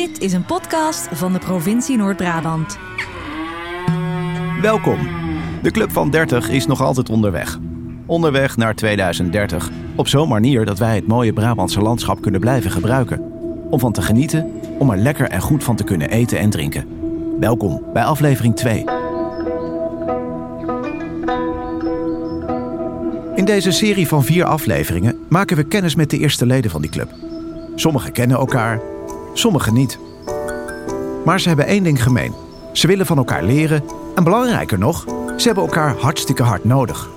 Dit is een podcast van de provincie Noord-Brabant. Welkom. De Club van 30 is nog altijd onderweg. Onderweg naar 2030. Op zo'n manier dat wij het mooie Brabantse landschap kunnen blijven gebruiken. Om van te genieten, om er lekker en goed van te kunnen eten en drinken. Welkom bij aflevering 2. In deze serie van vier afleveringen maken we kennis met de eerste leden van die club. Sommigen kennen elkaar, sommigen niet. Maar ze hebben één ding gemeen. Ze willen van elkaar leren en belangrijker nog, ze hebben elkaar hartstikke hard nodig.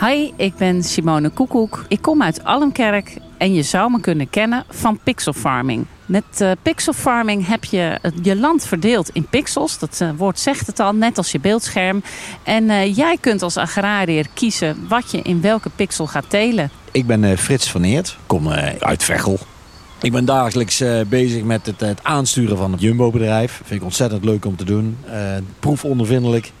Hi, ik ben Simone Koekoek. Ik kom uit Almkerk en je zou me kunnen kennen van pixel farming. Met uh, pixel farming heb je je land verdeeld in pixels. Dat uh, woord zegt het al, net als je beeldscherm. En uh, jij kunt als agrariër kiezen wat je in welke pixel gaat telen. Ik ben Frits van Eert, kom uit Veghel. Ik ben dagelijks bezig met het, het, aansturen van het Jumbo-bedrijf. Vind ik ontzettend leuk om te doen. proefondervindelijk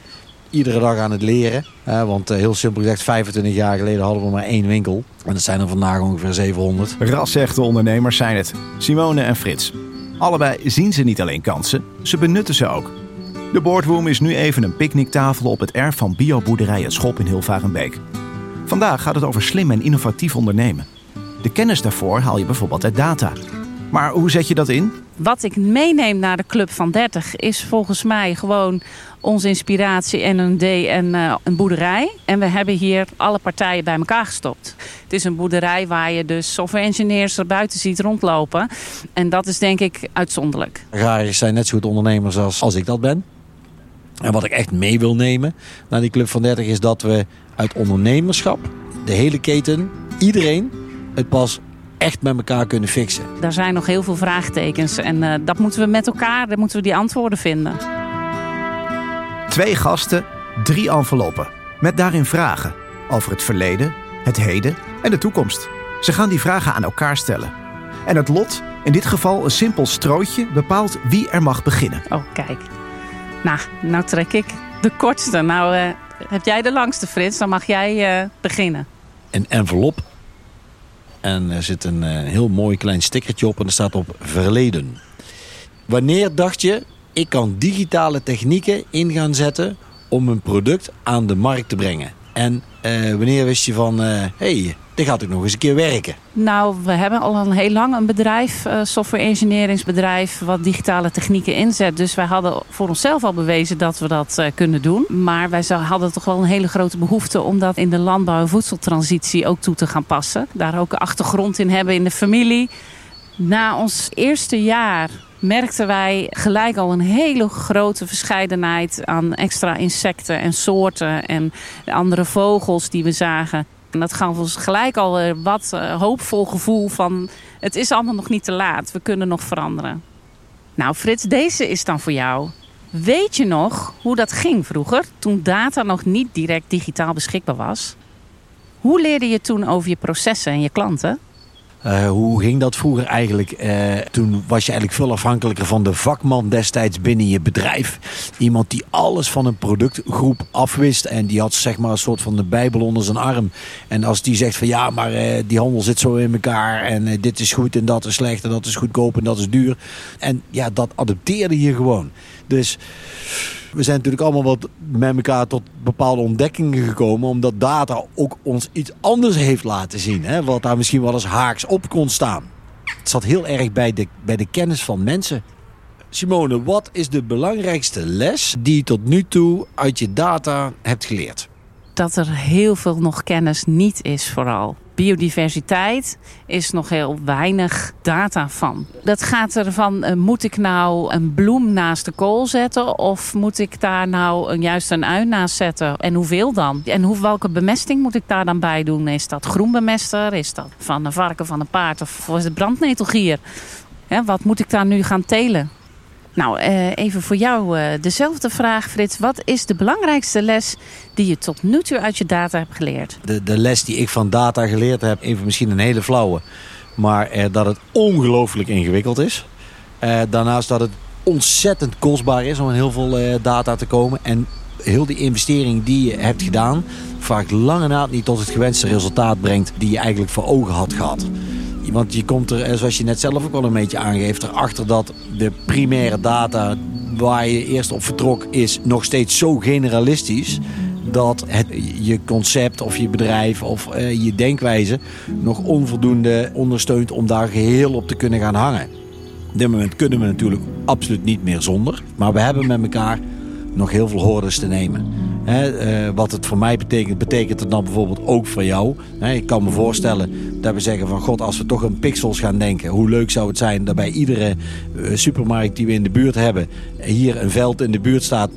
iedere dag aan het leren. want heel simpel gezegd, 25 jaar geleden hadden we maar één winkel. En dat zijn er vandaag ongeveer 700. Rasechte ondernemers zijn het. Simone en Frits. Allebei zien ze niet alleen kansen, ze benutten ze ook. De boardroom is nu even een picknicktafel op het erf van bioboerderij Schop in Hilvarenbeek. Vandaag gaat het over slim en innovatief ondernemen. De kennis daarvoor haal je bijvoorbeeld uit data. Maar hoe zet je dat in? Wat ik meeneem naar de Club van 30 is volgens mij gewoon onze inspiratie en een D en uh, een boerderij. En we hebben hier alle partijen bij elkaar gestopt. Het is een boerderij waar je dus software engineers er buiten ziet rondlopen. En dat is denk ik uitzonderlijk. Agrariërs zijn net zo goed ondernemers als, als ik dat ben. En wat ik echt mee wil nemen naar die Club van 30 is dat we uit ondernemerschap, de hele keten, iedereen het pas echt met elkaar kunnen fixen. Daar zijn nog heel veel vraagtekens en uh, dat moeten we met elkaar, daar moeten we die antwoorden vinden. Twee gasten, drie enveloppen. Met daarin vragen over het verleden, het heden en de toekomst. Ze gaan die vragen aan elkaar stellen. En het lot, in dit geval een simpel strootje, bepaalt wie er mag beginnen. Oh, kijk. Nou, nou trek ik de kortste. Nou, uh, heb jij de langste, Frits? Dan mag jij uh, beginnen. Een envelop. En er zit een uh, heel mooi klein stickertje op en er staat op verleden. Wanneer dacht je ik kan digitale technieken in gaan zetten om een product aan de markt te brengen. En uh, wanneer wist je van, hé, uh, hey, dit gaat ook nog eens een keer werken? Nou, we hebben al een heel lang een bedrijf, uh, software engineeringsbedrijf, wat digitale technieken inzet. Dus wij hadden voor onszelf al bewezen dat we dat kunnen doen. Maar wij hadden toch wel een hele grote behoefte om dat in de landbouw- en voedseltransitie ook toe te gaan passen. Daar ook een achtergrond in hebben in de familie. Na ons eerste jaar merkten wij gelijk al een hele grote verscheidenheid aan extra insecten en soorten en andere vogels die we zagen. En dat gaf ons gelijk al een wat uh, hoopvol gevoel van het is allemaal nog niet te laat, we kunnen nog veranderen. Nou Frits, deze is dan voor jou. Weet je nog hoe dat ging vroeger, toen data nog niet direct digitaal beschikbaar was? Hoe leerde je toen over je processen en je klanten? Uh, hoe ging dat vroeger eigenlijk? Uh, toen was je eigenlijk veel afhankelijker van de vakman destijds binnen je bedrijf. Iemand die alles van een productgroep afwist. En die had zeg maar een soort van de bijbel onder zijn arm. En als die zegt van ja, maar uh, die handel zit zo in elkaar. En dit is goed en dat is slecht. En dat is goedkoop en dat is duur. En ja, dat adopteerde je gewoon. Dus we zijn natuurlijk allemaal wat met elkaar tot bepaalde ontdekkingen gekomen. Omdat data ook ons iets anders heeft laten zien. Hè? Wat daar misschien wel eens haaks op kon staan. Het zat heel erg bij de, bij de kennis van mensen. Simone, wat is de belangrijkste les die je tot nu toe uit je data hebt geleerd? Dat er heel veel nog kennis niet is vooral biodiversiteit is nog heel weinig data van. Dat gaat ervan, uh, moet ik nou een bloem naast de kool zetten of moet ik daar nou juist een ui naast zetten? En hoeveel dan? En hoe, welke bemesting moet ik daar dan bij doen? Is dat groenbemester? Is dat van een varken, van een paard of is het brandnetelgier? Wat moet ik daar nu gaan telen? Nou, even voor jou dezelfde vraag, Frits. Wat is de belangrijkste les die je tot nu toe uit je data hebt geleerd? De, de les die ik van data geleerd heb, even misschien een hele flauwe. Maar dat het ongelooflijk ingewikkeld is. daarnaast dat het ontzettend kostbaar is om in heel veel data te komen. En heel die investering die je hebt gedaan... vaak lange na niet tot het gewenste resultaat brengt... die je eigenlijk voor ogen had gehad Want je komt er, eh, zoals je net zelf ook al een beetje aangeeft, erachter dat de primaire data waar je eerst op vertrok is nog steeds zo generalistisch dat het, je concept of je bedrijf of uh, je denkwijze nog onvoldoende ondersteunt om daar geheel op te kunnen gaan hangen. Op dit moment kunnen we natuurlijk absoluut niet meer zonder. Maar we hebben met elkaar nog heel veel hordes te nemen. Uh, wat het voor mij betekent, betekent het dan bijvoorbeeld ook voor jou. ik kan me voorstellen dat we zeggen van god, als we toch aan pixels gaan denken, hoe leuk zou het zijn dat bij iedere uh, supermarkt die we in de buurt hebben, hier een veld in de buurt staat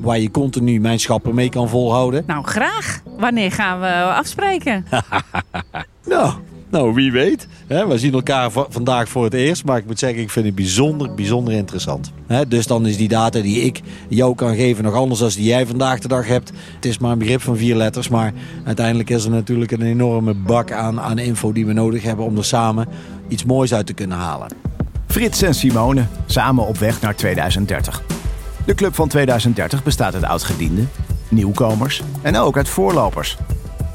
waar je continu mijn schappen mee kan volhouden. Nou, graag. Wanneer gaan we afspreken? nou, nou, wie weet. we zien elkaar vandaag voor het eerst. Maar ik moet zeggen, ik vind het bijzonder, bijzonder interessant. dus dan is die data die ik jou kan geven nog anders dan die jij vandaag de dag hebt. Het is maar een begrip van vier letters. Maar uiteindelijk is er natuurlijk een enorme bak aan, aan info die we nodig hebben... om er samen iets moois uit te kunnen halen. Frits en Simone, samen op weg naar 2030. De Club van 2030 bestaat uit oudgedienden, nieuwkomers en ook uit voorlopers.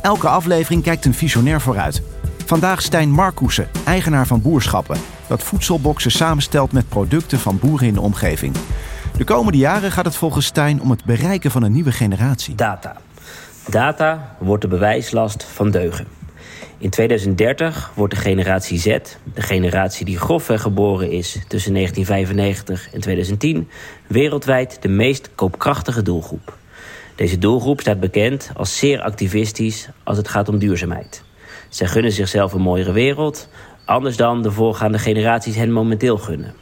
Elke aflevering kijkt een visionair vooruit Vandaag Stijn Markoesen, eigenaar van Boerschappen, dat voedselboxen samenstelt met producten van boeren in de omgeving. De komende jaren gaat het volgens Stijn om het bereiken van een nieuwe generatie. Data. Data wordt de bewijslast van deugen. In 2030 wordt de generatie Z, de generatie die grofweg geboren is tussen 1995 en 2010, wereldwijd de meest koopkrachtige doelgroep. Deze doelgroep staat bekend als zeer activistisch als het gaat om duurzaamheid. Zij gunnen zichzelf een mooiere wereld, anders dan de voorgaande generaties hen momenteel gunnen.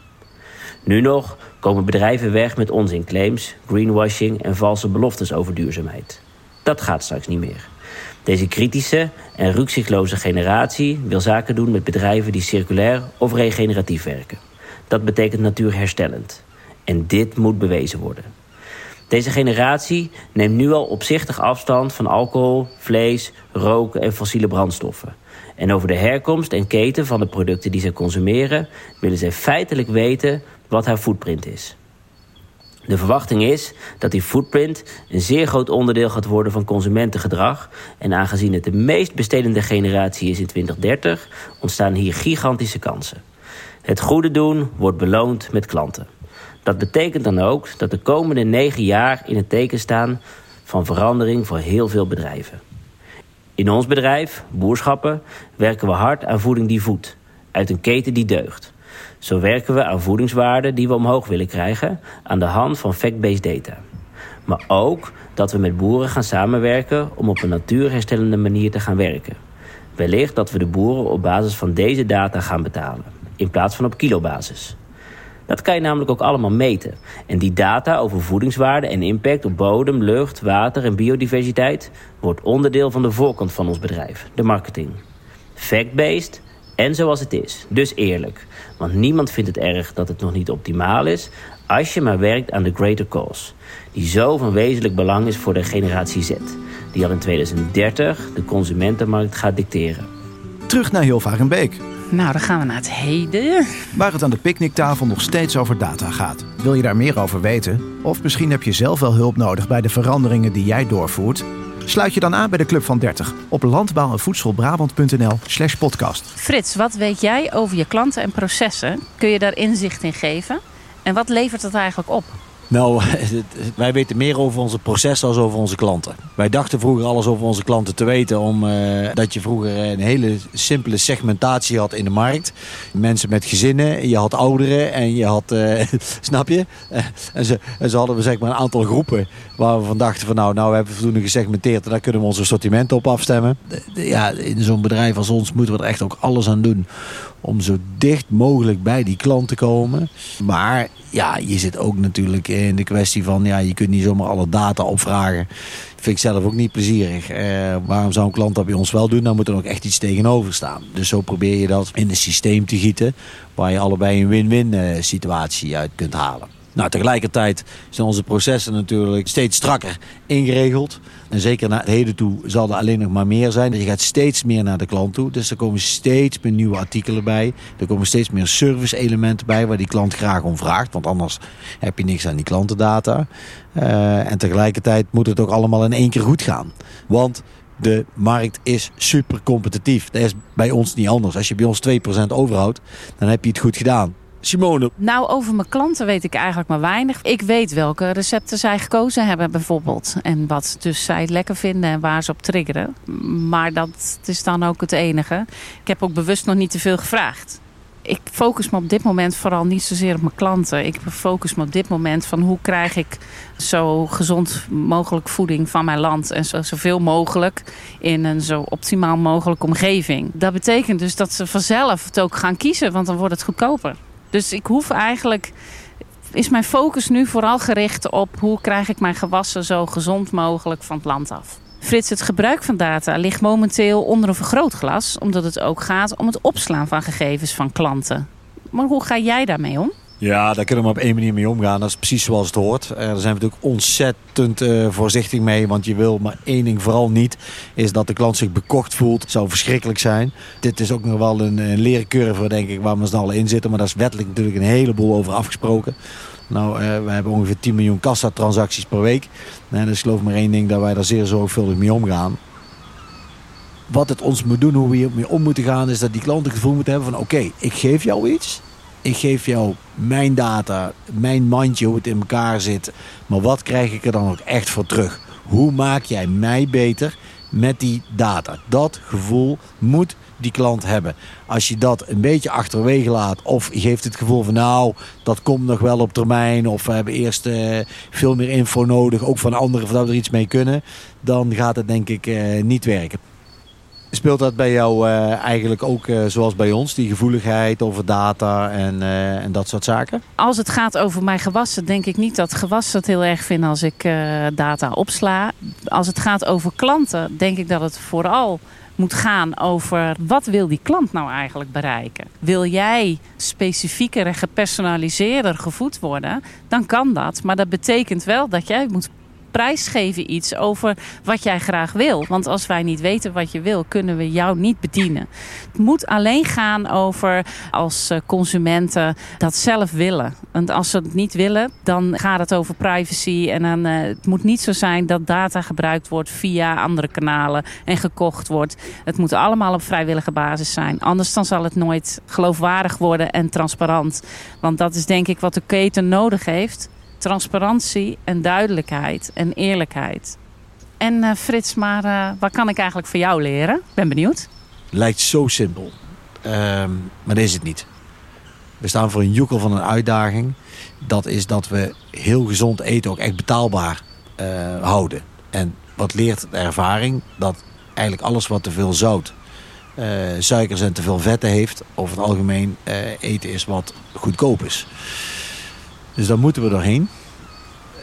Nu nog komen bedrijven weg met onzinclaims, greenwashing en valse beloftes over duurzaamheid. Dat gaat straks niet meer. Deze kritische en rukzichtloze generatie wil zaken doen met bedrijven die circulair of regeneratief werken. Dat betekent natuurherstellend. En dit moet bewezen worden. Deze generatie neemt nu al opzichtig afstand van alcohol, vlees, roken en fossiele brandstoffen. En over de herkomst en keten van de producten die zij consumeren, willen zij feitelijk weten wat haar footprint is. De verwachting is dat die footprint een zeer groot onderdeel gaat worden van consumentengedrag. En aangezien het de meest bestedende generatie is in 2030, ontstaan hier gigantische kansen. Het goede doen wordt beloond met klanten. Dat betekent dan ook dat de komende negen jaar in het teken staan van verandering voor heel veel bedrijven. In ons bedrijf, Boerschappen, werken we hard aan voeding die voedt, uit een keten die deugt. Zo werken we aan voedingswaarden die we omhoog willen krijgen aan de hand van fact-based data. Maar ook dat we met boeren gaan samenwerken om op een natuurherstellende manier te gaan werken. Wellicht dat we de boeren op basis van deze data gaan betalen, in plaats van op kilobasis. Dat kan je namelijk ook allemaal meten. En die data over voedingswaarde en impact op bodem, lucht, water en biodiversiteit wordt onderdeel van de voorkant van ons bedrijf, de marketing. Fact-based en zoals het is. Dus eerlijk. Want niemand vindt het erg dat het nog niet optimaal is als je maar werkt aan de greater cause, die zo van wezenlijk belang is voor de generatie Z, die al in 2030 de consumentenmarkt gaat dicteren. Terug naar Hilvarenbeek. Nou, dan gaan we naar het heden. Waar het aan de picknicktafel nog steeds over data gaat. Wil je daar meer over weten? Of misschien heb je zelf wel hulp nodig bij de veranderingen die jij doorvoert? Sluit je dan aan bij de Club van 30 op landbouw- en voedselbrabant.nl slash podcast. Frits, wat weet jij over je klanten en processen? Kun je daar inzicht in geven? En wat levert het eigenlijk op? Nou, wij weten meer over onze processen als over onze klanten. Wij dachten vroeger alles over onze klanten te weten, omdat uh, je vroeger een hele simpele segmentatie had in de markt. Mensen met gezinnen, je had ouderen en je had, uh, snap je? Uh, en, ze, en zo hadden we zeg maar een aantal groepen waar we van dachten van nou, nou we hebben voldoende gesegmenteerd en daar kunnen we onze assortimenten op afstemmen. Ja, in zo'n bedrijf als ons moeten we er echt ook alles aan doen om zo dicht mogelijk bij die klant te komen. Maar ja, je zit ook natuurlijk in de kwestie van... ja, je kunt niet zomaar alle data opvragen. vind ik zelf ook niet plezierig. Eh, waarom zou een klant dat bij ons wel doen? Dan moet er ook echt iets tegenover staan. Dus zo probeer je dat in een systeem te gieten... waar je allebei een win-win eh, situatie uit kunt halen. Nou, tegelijkertijd zijn onze processen natuurlijk steeds strakker ingeregeld. En zeker naar het heden toe zal er alleen nog maar meer zijn. Dus je gaat steeds meer naar de klant toe. Dus er komen steeds meer nieuwe artikelen bij. Er komen steeds meer service elementen bij waar die klant graag om vraagt. Want anders heb je niks aan die klantendata. Uh, en tegelijkertijd moet het ook allemaal in één keer goed gaan. Want De markt is super competitief. Dat is bij ons niet anders. Als je bij ons 2% overhoudt, dan heb je het goed gedaan. Simone. Nou, over mijn klanten weet ik eigenlijk maar weinig. Ik weet welke recepten zij gekozen hebben bijvoorbeeld. En wat dus zij lekker vinden en waar ze op triggeren. Maar dat is dan ook het enige. Ik heb ook bewust nog niet te veel gevraagd. Ik focus me op dit moment vooral niet zozeer op mijn klanten. Ik focus me op dit moment van hoe krijg ik zo gezond mogelijk voeding van mijn land. En zo, zoveel mogelijk in een zo optimaal mogelijke omgeving. Dat betekent dus dat ze vanzelf het ook gaan kiezen, want dan wordt het goedkoper. Dus ik hoef eigenlijk. Is mijn focus nu vooral gericht op hoe krijg ik mijn gewassen zo gezond mogelijk van het land af? Frits, het gebruik van data ligt momenteel onder een vergrootglas, omdat het ook gaat om het opslaan van gegevens van klanten. Maar hoe ga jij daarmee om? Ja, daar kunnen we op één manier mee omgaan. Dat is precies zoals het hoort. Uh, daar zijn we natuurlijk ontzettend uh, voorzichtig mee. Want je wil maar één ding vooral niet. Is dat de klant zich bekocht voelt. Het zou verschrikkelijk zijn. Dit is ook nog wel een, een leren curve, denk ik, waar we z'n allen in zitten. Maar daar is wettelijk natuurlijk een heleboel over afgesproken. Nou, uh, we hebben ongeveer 10 miljoen kassa-transacties per week. Nee, dus geloof maar één ding dat wij daar zeer zorgvuldig mee omgaan. Wat het ons moet doen, hoe we hiermee om moeten gaan, is dat die klant het gevoel moet hebben van oké, ik geef jou iets. Ik geef jou mijn data, mijn mandje, hoe het in elkaar zit. Maar wat krijg ik er dan ook echt voor terug? Hoe maak jij mij beter met die data? Dat gevoel moet die klant hebben. Als je dat een beetje achterwege laat of geeft het gevoel van nou, dat komt nog wel op termijn of we hebben eerst uh, veel meer info nodig, ook van anderen, of dat we er iets mee kunnen, dan gaat het denk ik uh, niet werken. Speelt dat bij jou uh, eigenlijk ook uh, zoals bij ons, die gevoeligheid over data en, uh, en dat soort zaken? Als het gaat over mijn gewassen, denk ik niet dat gewassen het heel erg vinden als ik data opsla. Als het gaat over klanten, denk ik dat het vooral moet gaan over wat wil die klant nou eigenlijk bereiken. Wil jij specifieker en gepersonaliseerder gevoed worden, dan kan dat. Maar dat betekent wel dat jij moet prijsgeven iets over wat jij graag wil. Want als wij niet weten wat je wil, kunnen we jou niet bedienen. Het moet alleen gaan over als eh, consumenten dat zelf willen. Want als ze het niet willen, dan gaat het over privacy. En dan, uh, het moet niet zo zijn dat data gebruikt wordt via andere kanalen en gekocht wordt. Het moet allemaal op vrijwillige basis zijn. Anders dan zal het nooit geloofwaardig worden en transparant. Want dat is denk ik wat de keten nodig heeft transparantie en duidelijkheid en eerlijkheid. En uh, Frits, maar uh, wat kan ik eigenlijk voor jou leren? Ben benieuwd. Lijkt zo simpel, um, maar dat is het niet. We staan voor een joekel van een uitdaging. Dat is dat we heel gezond eten ook echt betaalbaar uh, houden. En wat leert de ervaring? Dat eigenlijk alles wat te veel zout, suikers en te veel vetten heeft... over het algemeen eten is wat goedkoop is. Dus daar moeten we doorheen.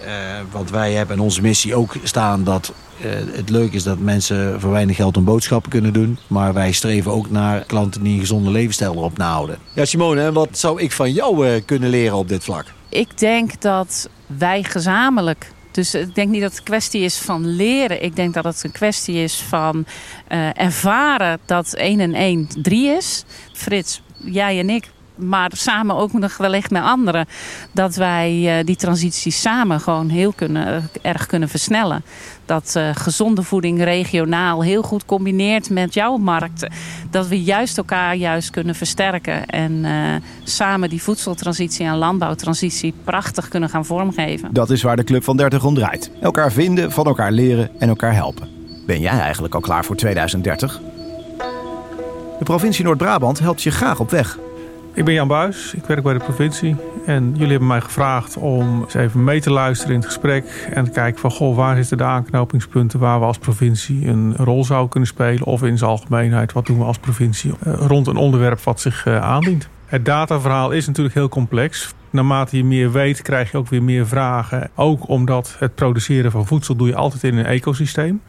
Uh, want wij hebben in onze missie ook staan dat uh, het leuk is dat mensen voor weinig geld een boodschappen kunnen doen. Maar wij streven ook naar klanten die een gezonde levensstijl erop nahouden. Ja, Simone, wat zou ik van jou uh, kunnen leren op dit vlak? Ik denk dat wij gezamenlijk dus ik denk niet dat het een kwestie is van leren. Ik denk dat het een kwestie is van uh, ervaren dat 1 en 1 3 is. Frits, jij en ik maar samen ook nog wellicht met anderen. Dat wij uh, die transitie samen gewoon heel kunnen, erg kunnen versnellen. Dat uh, gezonde voeding regionaal heel goed combineert met jouw markt. Dat we juist elkaar juist kunnen versterken. En samen die voedseltransitie en landbouwtransitie prachtig kunnen gaan vormgeven. Dat is waar de Club van 30 om draait. Elkaar vinden, van elkaar leren en elkaar helpen. Ben jij eigenlijk al klaar voor 2030? De provincie Noord-Brabant helpt je graag op weg. Ik ben Jan Buis, ik werk bij de provincie. En jullie hebben mij gevraagd om eens even mee te luisteren in het gesprek. En te kijken van, goh, waar zitten de aanknopingspunten waar we als provincie een rol zouden kunnen spelen. Of in zijn algemeenheid, wat doen we als provincie uh, rond een onderwerp wat zich uh, aandient. Het dataverhaal is natuurlijk heel complex. Naarmate je meer weet, krijg je ook weer meer vragen. Ook omdat het produceren van voedsel doe je altijd in een ecosysteem.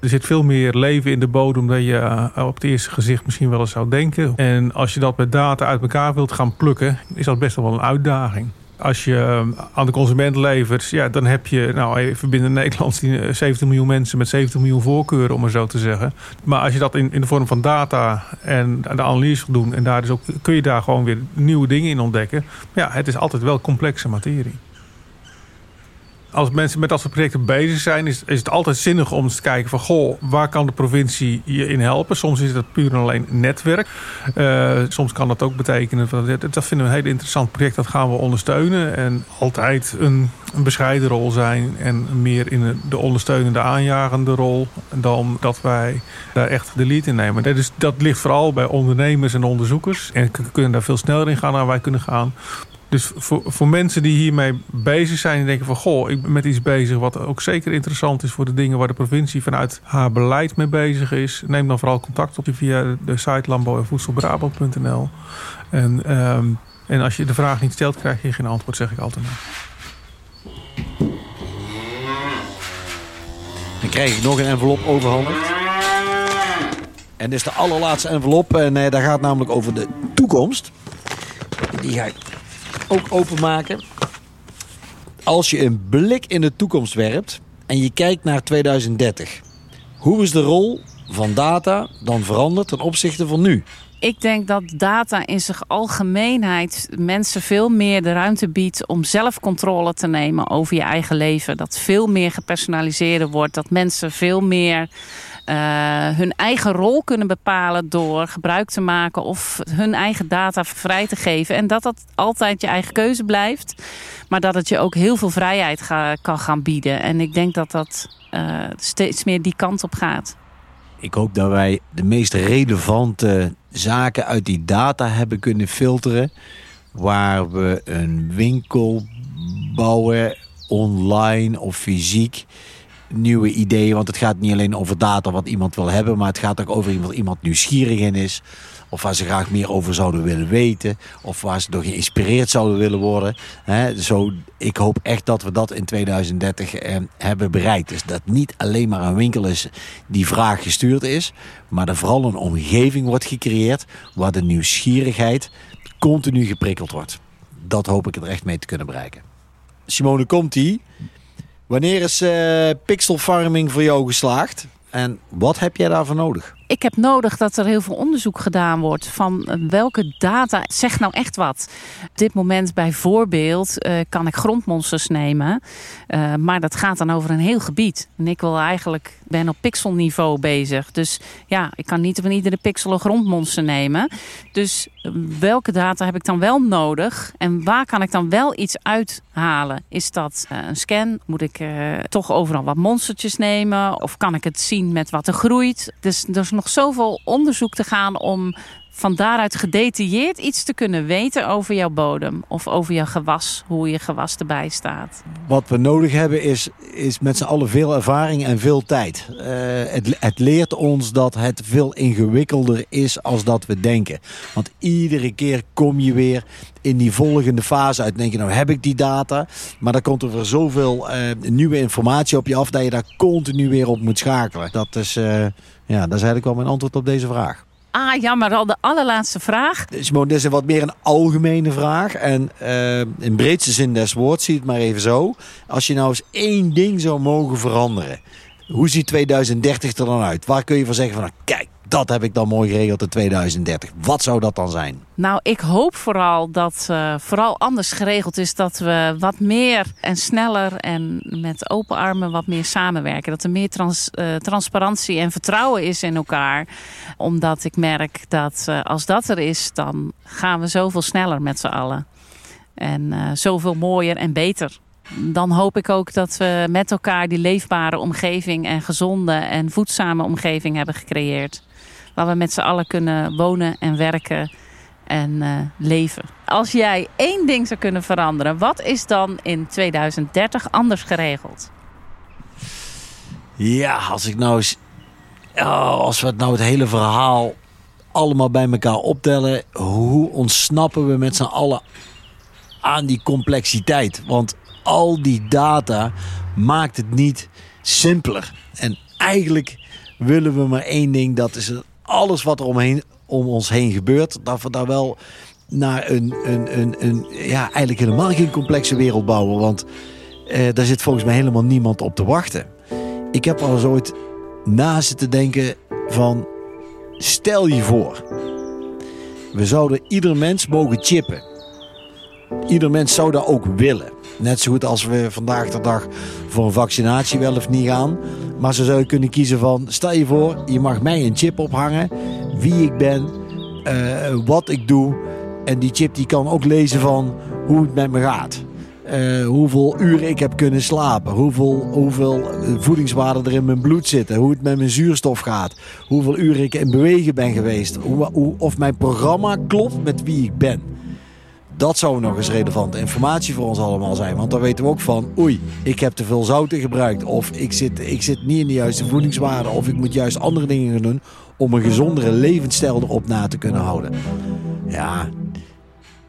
Er zit veel meer leven in de bodem dan je eh, op het eerste gezicht misschien wel eens zou denken. En als je dat met data uit elkaar wilt gaan plukken, is dat best wel een uitdaging. Als je eh, aan de consument levert, ja, dan heb je, nou even binnen Nederland, 70 miljoen mensen met 70 miljoen voorkeuren, om maar zo te zeggen. Maar als je dat in, in de vorm van data en de analyse doen, en daar dus ook, kun je daar gewoon weer nieuwe dingen in ontdekken. Maar ja, het is altijd wel complexe materie. Als mensen met dat soort projecten bezig zijn, is, is het altijd zinnig om te kijken van goh, waar kan de provincie je in helpen? Soms is dat puur en alleen netwerk. Uh, soms kan dat ook betekenen van dat vinden we een heel interessant project, dat gaan we ondersteunen. En altijd een, een bescheiden rol zijn en meer in de ondersteunende, aanjagende rol dan dat wij daar echt de lead in nemen. Dat ligt vooral bij ondernemers en onderzoekers. En kunnen daar veel sneller in gaan dan wij kunnen gaan. Dus voor, voor mensen die hiermee bezig zijn en denken van... goh, ik ben met iets bezig wat ook zeker interessant is... voor de dingen waar de provincie vanuit haar beleid mee bezig is... neem dan vooral contact op via de site landbouw- en voedselbrabant.nl. En, um, en als je de vraag niet stelt, krijg je geen antwoord, zeg ik altijd. Dan krijg ik nog een envelop overhandigd. En dit is de allerlaatste envelop. En eh, daar gaat namelijk over de toekomst. Die ga ook openmaken. Als je een blik in de toekomst werpt en je kijkt naar 2030. Hoe is de rol van data dan veranderd ten opzichte van nu? Ik denk dat data in zijn algemeenheid mensen veel meer de ruimte biedt om zelf controle te nemen over je eigen leven. Dat veel meer gepersonaliseerd wordt. Dat mensen veel meer hun eigen rol kunnen bepalen door gebruik te maken of hun eigen data vrij te geven. En dat dat altijd je eigen keuze blijft, maar dat het je ook heel veel vrijheid kan gaan bieden. En ik denk dat dat uh, steeds meer die kant op gaat. Ik hoop dat wij de meest relevante zaken uit die data hebben kunnen filteren. Waar we een winkel bouwen, online of fysiek nieuwe ideeën. Want het gaat niet alleen over data wat iemand wil hebben, maar het gaat ook over iemand, iemand nieuwsgierig in is. Of waar ze graag meer over zouden willen weten. Of waar ze door geïnspireerd zouden willen worden. zo, ik hoop echt dat we dat in 2030 eh, hebben bereikt. Dus dat niet alleen maar een winkel is die vraag gestuurd is. Maar er vooral een omgeving wordt gecreëerd waar de nieuwsgierigheid continu geprikkeld wordt. Dat hoop ik er echt mee te kunnen bereiken. Simone Conti, Wanneer is uh, pixel farming voor jou geslaagd? En wat heb jij daarvoor nodig? Ik heb nodig dat er heel veel onderzoek gedaan wordt van eh, welke data zegt nou echt wat. Op dit moment bijvoorbeeld uh, kan ik grondmonsters nemen, uh, maar dat gaat dan over een heel gebied. En ik wil eigenlijk ben op pixelniveau bezig. Dus ja, ik kan niet van iedere pixel een grondmonster nemen. Dus welke data heb ik dan wel nodig en waar kan ik dan wel iets uithalen? Is dat een scan? Moet ik toch overal wat monstertjes nemen? Of kan ik het zien met wat er groeit? Dus is nog zoveel onderzoek te gaan om van daaruit gedetailleerd iets te kunnen weten over jouw bodem of over jouw gewas, hoe je gewas erbij staat. Wat we nodig hebben is, is met z'n allen veel ervaring en veel tijd. Uh, het, het leert ons dat het veel ingewikkelder is als dat we denken. Want iedere keer kom je weer in die volgende fase uit. denk je, nou heb ik die data. Maar dan komt er weer zoveel uh, nieuwe informatie op je af dat je daar continu weer op moet schakelen. Dat is, uh, ja, dat is eigenlijk wel mijn antwoord op deze vraag. Ah ja, maar al de allerlaatste vraag. Simone, dit is een wat meer een algemene vraag. En uh, in breedste zin des woords, zie het maar even zo. Als je nou eens één ding zou mogen veranderen. Hoe ziet 2030 er dan uit? Waar kun je van zeggen van, nou, kijk, dat heb ik dan mooi geregeld in 2030. Wat zou dat dan zijn? Nou, ik hoop vooral dat uh, vooral anders geregeld is dat we wat meer en sneller en met open armen wat meer samenwerken. Dat er meer uh, transparantie en vertrouwen is in elkaar. Omdat ik merk dat uh, als dat er is, dan gaan we zoveel sneller met z'n allen. En zoveel mooier en beter dan hoop ik ook dat we met elkaar die leefbare omgeving en gezonde en voedzame omgeving hebben gecreëerd waar we met z'n allen kunnen wonen en werken en uh, leven. Als jij één ding zou kunnen veranderen, wat is dan in 2030 anders geregeld? Ja, als ik nou. Oh, als we het nou het hele verhaal allemaal bij elkaar optellen, hoe ontsnappen we met z'n allen aan die complexiteit? Want al die data maakt het niet simpeler. En eigenlijk willen we maar één ding, dat is alles wat er omheen, om ons heen gebeurt, dat we daar wel naar een, een, een, een ja, eigenlijk helemaal geen complexe wereld bouwen. Want eh, daar zit volgens mij helemaal niemand op te wachten. Ik heb al eens ooit na zitten denken van, stel je voor, we zouden ieder mens mogen chippen. Ieder mens zou dat ook willen. Net zo goed als we vandaag de dag voor een vaccinatie wel of niet gaan. Maar ze zouden kunnen kiezen van, stel je voor, je mag mij een chip ophangen. Wie ik ben, eh, wat ik doe. En die chip die kan ook lezen van hoe het met me gaat. Uh, hoeveel uren ik heb kunnen slapen. Hoeveel, hoeveel voedingswaarden er in mijn bloed zitten. Hoe het met mijn zuurstof gaat. Hoeveel uren ik in bewegen ben geweest. Hoe, of mijn programma klopt met wie ik ben. Dat zou nog eens relevante informatie voor ons allemaal zijn. Want dan weten we ook van, oei, ik heb te veel zouten gebruikt. Of ik zit, ik zit niet in de juiste voedingswaarden. Of ik moet juist andere dingen gaan doen om een gezondere levensstijl erop na te kunnen houden. Ja,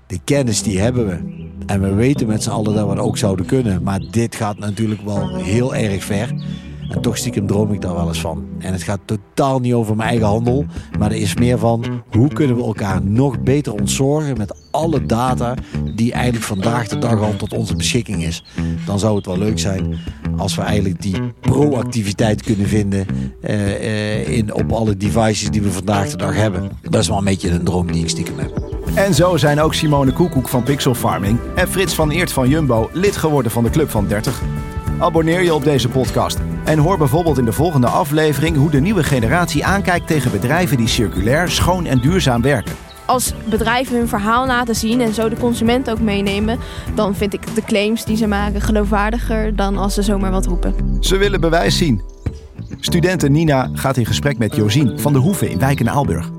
de kennis die hebben we. En we weten met z'n allen dat we het ook zouden kunnen. Maar dit gaat natuurlijk wel heel erg ver. En toch stiekem droom ik daar wel eens van. En het gaat totaal niet over mijn eigen handel. Maar er is meer van hoe kunnen we elkaar nog beter ontzorgen met alle data die eigenlijk vandaag de dag al tot onze beschikking is. Dan zou het wel leuk zijn als we eigenlijk die proactiviteit kunnen vinden uh, uh, in, op alle devices die we vandaag de dag hebben. Dat is wel een beetje een droom die ik stiekem heb. En zo zijn ook Simone Koekoek van Pixel Farming en Frits van Eert van Jumbo lid geworden van de Club van 30. Abonneer je op deze podcast en hoor bijvoorbeeld in de volgende aflevering hoe de nieuwe generatie aankijkt tegen bedrijven die circulair, schoon en duurzaam werken. Als bedrijven hun verhaal laten zien en zo de consument ook meenemen, dan vind ik de claims die ze maken geloofwaardiger dan als ze zomaar wat roepen. Ze willen bewijs zien. Studenten Nina gaat in gesprek met Josien van de Hoeve in Wijk en Aalburg.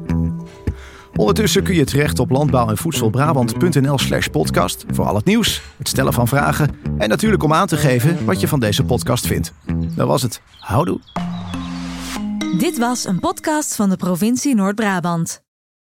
Ondertussen kun je terecht op landbouw- en voedselbrabant.nl slash podcast voor al het nieuws, het stellen van vragen en natuurlijk om aan te geven wat je van deze podcast vindt. Dat was het. Houdoe. Dit was een podcast van de provincie Noord-Brabant.